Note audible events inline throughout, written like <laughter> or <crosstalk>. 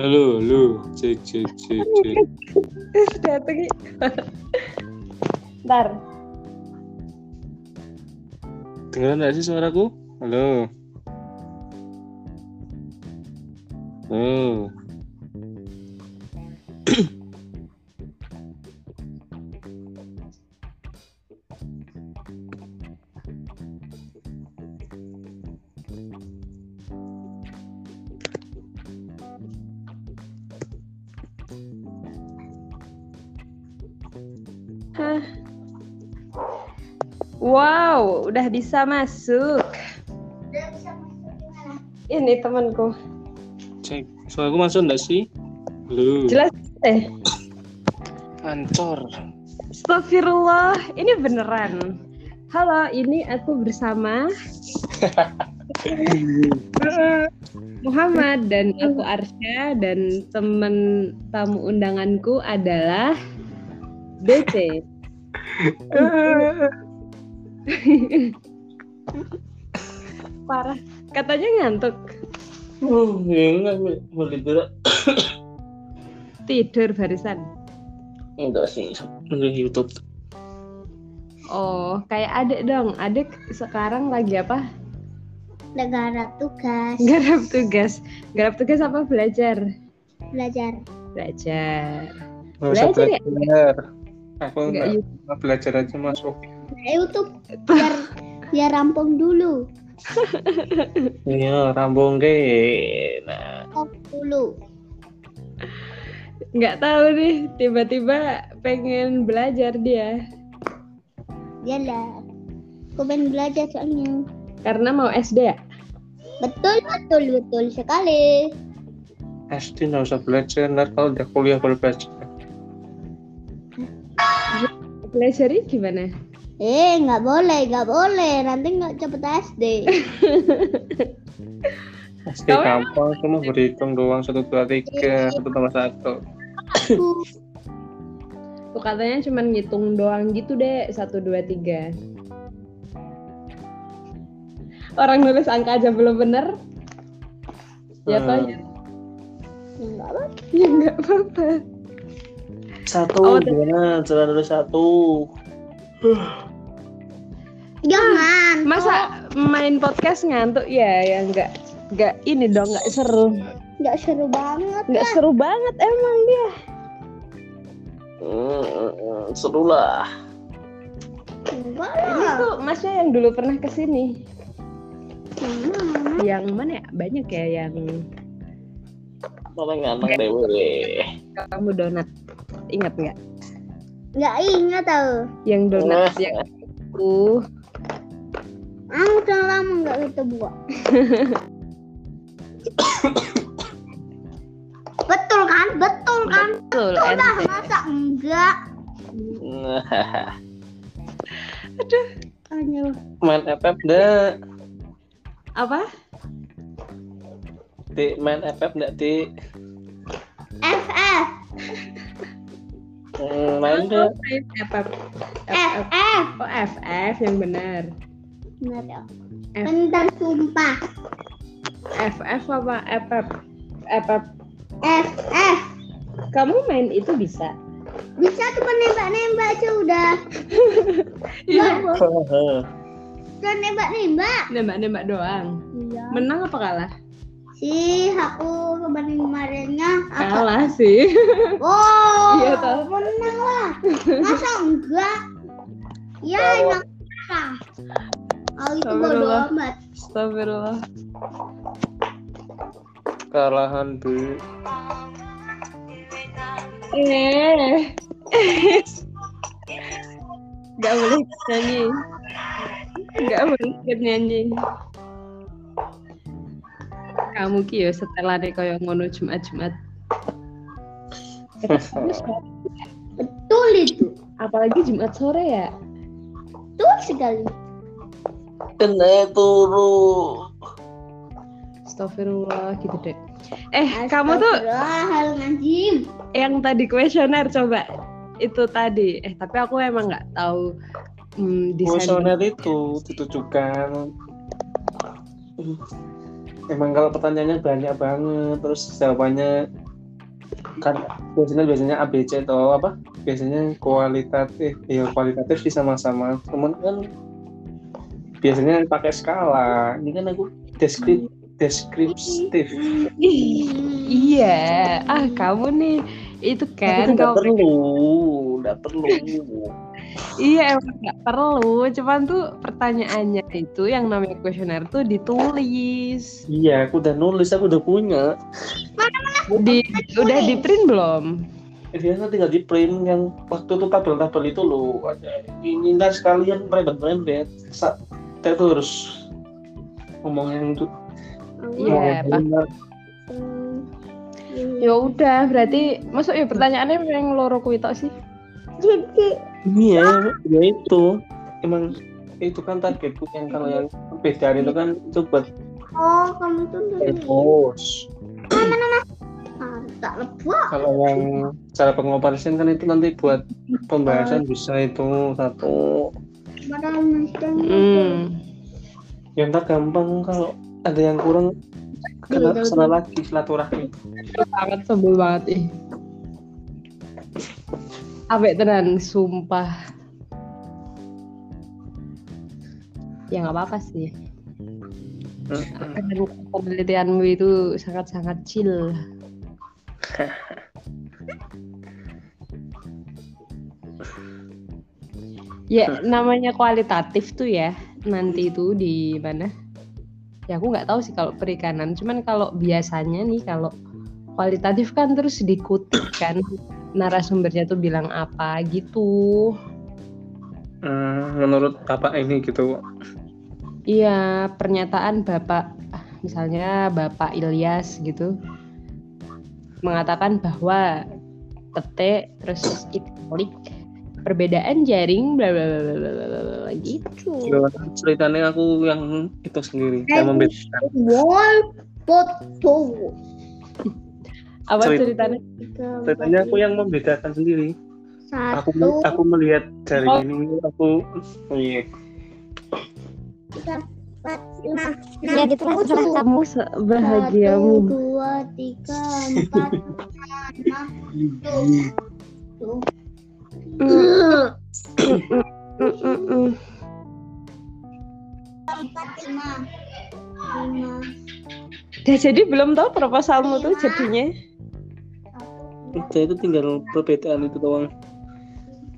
Halo, halo, cek, cek, cek, cek. <laughs> Dateng Ntar. Dengeran nggak sih suaraku? Halo. Halo. Wow, udah bisa masuk. Ini temanku. Cek, suaraku masuk nggak sih? Halo. Jelas eh. Ancor. Astagfirullah, ini beneran. Halo, ini aku bersama <laughs> Muhammad dan aku Arsya dan teman tamu undanganku adalah DC. <laughs> <laughs> Parah. Katanya ngantuk. Oh, ya enggak, mau tidur. <coughs> Tidur barisan. Enggak sih, nonton YouTube. Oh, kayak adik dong. Adik sekarang lagi apa? negara tugas Garap tugas. Garap tugas apa belajar? belajar Belajar. Nggak usah Belajar ya? belajar. Aku Enggak enggak belajar aja masuk. YouTube biar biar rampung dulu Iya, rambung deh. Nah, rampung dulu Nggak tahu nih, tiba-tiba pengen belajar dia. Yalah aku pengen belajar soalnya Karena mau SD ya? betul betul betul sekali SD nggak usah belajar, ntar kalau udah kuliah baru belajar. Belajarnya gimana? Eh nggak boleh nggak boleh nanti nggak cepet SD SD <laughs> Kau gampang, cuma berhitung doang satu dua tiga satu tambah satu. <laughs> Tuh katanya cuma ngitung doang gitu deh, satu dua tiga. Orang nulis angka aja belum bener, ya toh ya. nggak apa <laughs> Ya nggak apa-apa. Satu, Oh, gimana? Dulu satu. Jangan Masa main podcast ngantuk ya? Ya nggak nggak ini dong nggak seru. nggak seru banget Nggak seru banget emang dia. Hmm, seru lah. enggak Ini tuh masnya yang dulu pernah ke sini. Hmm. Yang mana ya? Banyak ya yang Paling anak dewe. kamu donat. Ingat nggak? nggak ingat tau Yang donat yang uh ah udah lama nggak ketemu <coughs> kok betul kan betul kan betul udah ente. masa enggak <laughs> hanya main FF dah. apa? Di main FF enggak di FF Hmm, main FF. FF. FF Oh FF yang benar. Benar ya F. bentar sumpah FF apa FF? FF. FF Kamu main itu bisa? bisa cuma nembak-nembak aja udah <laughs> Iya. udah nembak-nembak Nembak-nembak doang. iya Menang apa kalah? sih aku kemarin kemarinnya apa Kalah sih. <laughs> oh Iya, toh. menang lah masa enggak ya Oh. enak oh itu bodo Astagfirullah. amat Astagfirullah. Kalahan bu. Eh. <laughs> Gak boleh nyanyi. Gak boleh nyanyi. Kamu ki yo setelane kaya ngono Jumat-Jumat. Betul itu Apalagi Jumat sore ya. betul sekali Kena turu. Astagfirullah gitu deh. Eh, kamu tuh yang tadi kuesioner coba itu tadi. Eh, tapi aku emang nggak tahu hmm, Kuesioner itu ditujukan emang kalau pertanyaannya banyak banget terus jawabannya kan biasanya biasanya ABC atau apa biasanya kualitatif ya kualitatif sih sama-sama cuman kan biasanya pakai skala. Ini kan aku deskrip deskriptif. Iya, ah kamu nih. Itu kan nggak kamu perlu nggak perlu. Iya emang nggak perlu, cuman tuh pertanyaannya itu yang namanya kuesioner tuh ditulis. iya aku udah nulis aku udah punya. Di udah di print belum? biasanya tinggal di print yang waktu itu tabel-tabel itu loh. Ada ini sekalian merembet-merembet Sa- kita tuh harus ngomong yang itu Iya, Pak. Ya udah, berarti masuk ya pertanyaannya yang loro kuwi tok sih. Iya, ya itu. Emang itu kan targetku yang kalau yang perbedaan itu kan itu buat Oh, kamu tuh terus. ah, tak lebok. Kalau yang cara pengoperasan kan itu nanti buat pembahasan bisa itu satu. Hmm. Ntar gampang kalau ada yang kurang kena Iya, ke sana lagi silaturahmi. Sangat sebel banget ih. Abek tenan, sumpah. Ya nggak apa-apa sih. Karena penelitianmu itu sangat-sangat chill. <laughs> ya namanya kualitatif tuh ya nanti itu di mana? Ya aku nggak tahu sih kalau perikanan. Cuman kalau biasanya nih kalau kualitatif kan terus dikutip <clears throat> kan narasumbernya tuh bilang apa gitu. Hmm, menurut bapak ini gitu. Iya, pernyataan Bapak misalnya Bapak Ilyas gitu mengatakan bahwa petik terus italik perbedaan jaring bla bla bla bla bla bla, bla, bla, gitu. Ceritanya aku yang itu sendiri yang membedakan. wall foto. Apa Cerita. ceritanya? Ceritanya aku yang membedakan sendiri. Aku satu, aku melihat dari Oh. ini aku oh iya. empat, lima, Ya gitu kan, kamu satu, bahagiamu. dua, tiga, empat, lima, tujuh. Empat, lima, lima, Udah jadi belum tahu proposalmu tuh jadinya. Udah itu tinggal perbedaan itu doang.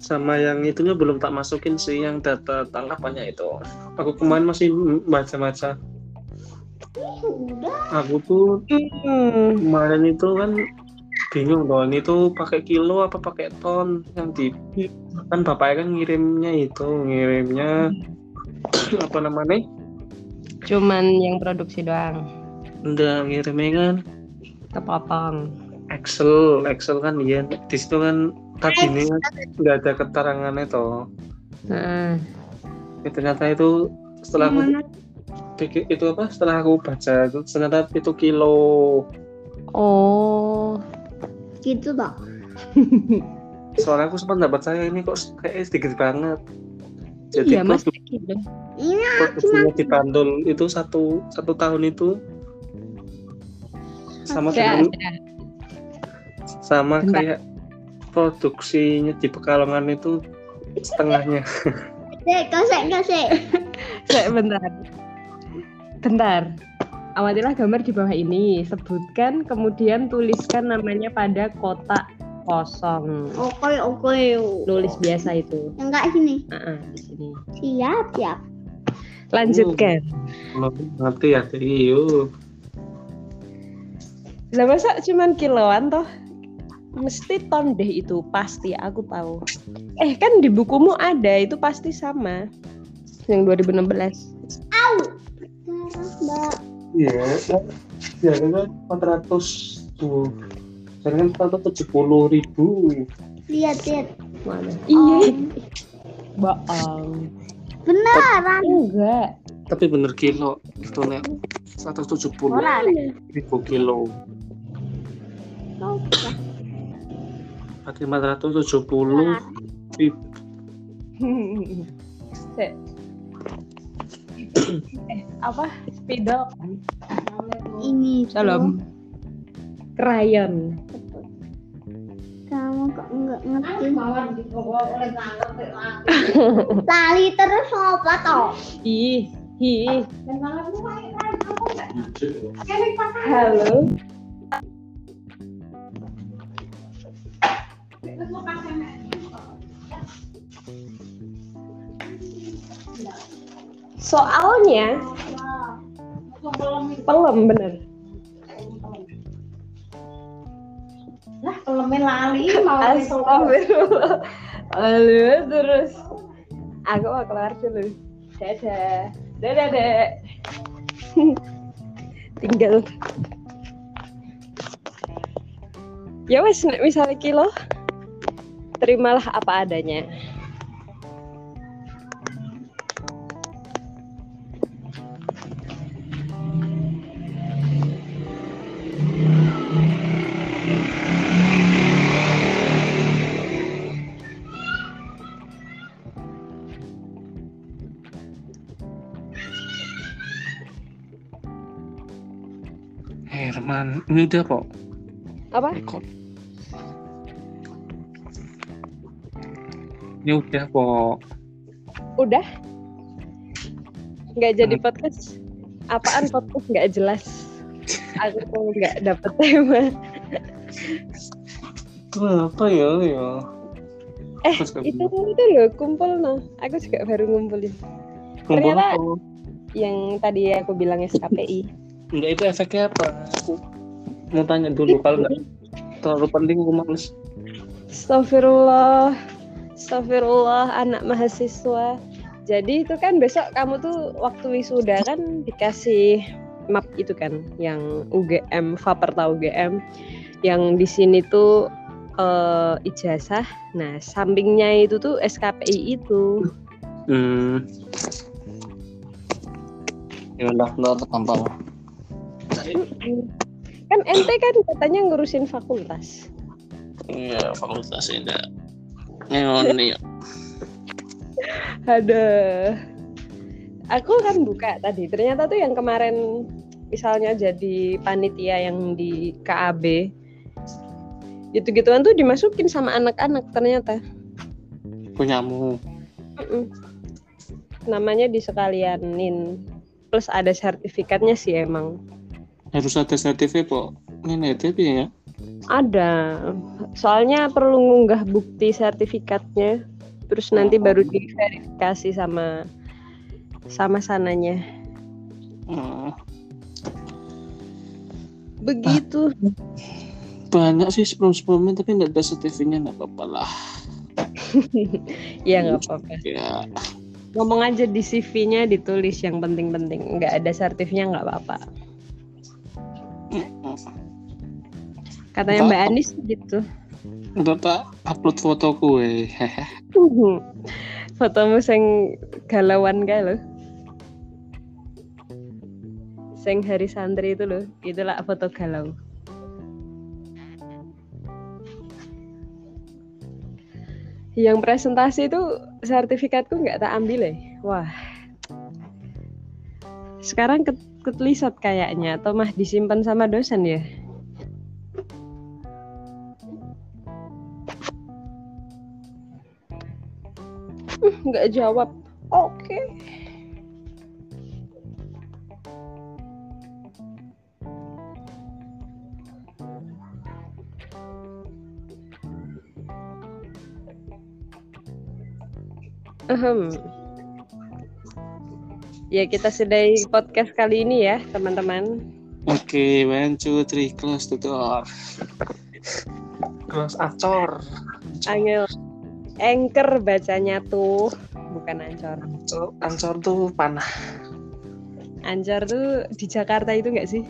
Sama yang itunya belum tak masukin sih yang data tangkapannya itu. Aku kemarin masih baca-baca. Aku tuh Hmm. kemarin itu kan bingung loh ini tuh pakai kilo apa pakai ton yang di kan bapaknya kan ngirimnya itu ngirimnya <coughs> apa namanya Cuman yang produksi doang. udah ngirimnya kan Kepotong. Excel Excel kan iya di situ kan tadinya nggak ada keterangannya toh Nah, Ya, ternyata itu setelah aku Mana? pikir itu apa setelah aku baca itu ternyata itu kilo oh. Gitu tak? soalnya aku sempat dapat saya ini kok kayak sedikit banget jadi Iya, Mas gitu. Ini produksinya di Bandul itu satu satu tahun itu sama Ya, dengan ya. sama Bentar. kayak produksinya di Pekalongan itu setengahnya kasih, kasih. Saya bentar. Bentar. Amatilah gambar di bawah ini. Sebutkan kemudian tuliskan namanya pada kotak kosong. Oke, oke. Nulis biasa itu. Gini. Ah, ah, di sini. Siap, siap. Lanjutkan. Belum ngerti ya yuk Lah masa cuman kiloan toh? Mesti ton deh itu pasti aku tahu. Eh kan di bukumu ada itu pasti sama. Yang 2016. Darah, Mbak. Iya ya kan 400 tuh Jangan kan 470 ribu Lihat, lihat. Mana? Oh. Iya. Bohong. Beneran. Enggak. tapi bener kilo itu nek 170 Ora, ribu kilo pakai 470 ribu Sek. eh, apa? Spidol kan? Ini tuh. Salam. Krayon. Enggak, enggak ngerti. Lali terus apa toh? Ih, ih. Halo. Soalnya pelem bener. Lah, kelemen lali mau <laughs> Astagfirullah. Halo terus. Aku mau keluar dulu. Dadah. Dadah, dek. <laughs> Tinggal. Ya wes, misalnya kilo, terimalah apa adanya. Ini udah kok. Apa? Record. Ini udah kok. Udah? Nggak jadi podcast? Apaan podcast nggak jelas? Aku tuh nggak dapet tema. Kenapa ya ya? Eh, itu itu loh kumpul no. Aku juga baru ngumpulin. Kumpul ternyata- apa? Yang tadi aku bilang SKPI. Enggak itu efeknya apa? Aku mau tanya dulu kalau nggak terlalu penting aku males. Astagfirullah. Astagfirullah anak mahasiswa. Jadi itu kan besok kamu tuh waktu wisuda kan dikasih map itu kan yang UGM, Vaperta UGM yang di sini tuh eh, ijazah. Nah, sampingnya itu tuh SKPI itu. Hmm. Ya daftar gampang. Kan ente kan katanya ngurusin fakultas. Iya, fakultas enggak. Ngeon nih. Aduh. Aku kan buka tadi. Ternyata tuh yang kemarin misalnya jadi panitia yang di KAB gitu-gituan tuh dimasukin sama anak-anak ternyata. Punyamu. Mm-mm. Namanya disekalianin. Plus ada sertifikatnya sih emang. Harus ada sertifikat kok. Ini tapi ya. Ada. Soalnya perlu ngunggah bukti sertifikatnya. Terus nanti baru diverifikasi sama sama sananya. Hmm. Begitu. Banyak sih sebelum-sebelumnya tapi nggak ada sertifikatnya nggak apa-apa lah. <laughs> Ya nggak apa-apa. Ya. Ngomong aja di CV-nya ditulis yang penting-penting. Nggak ada sertifnya nggak apa-apa. Katanya Mbak Anis gitu. Tak upload foto kue. Hehe. <laughs> Fotomu sing galauan kae lho. Sing hari santri itu loh, itulah foto galau. Yang presentasi itu sertifikatku nggak tak ambil ya. Wah. Sekarang ket ketlisat kayaknya atau mah disimpan sama dosen ya? Uh, <laughs> nggak jawab. Oke. Ahem. Ya kita sudahi podcast kali ini ya teman-teman. Oke, one, two, three, close the door. Close acor. Angel Anchor bacanya tuh bukan ancor. Ancor, ancor tuh panah. Ancor tuh di Jakarta itu nggak sih?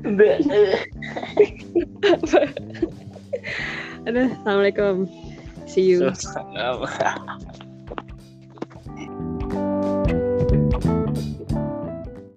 <laughs> Aduh, assalamualaikum. See you.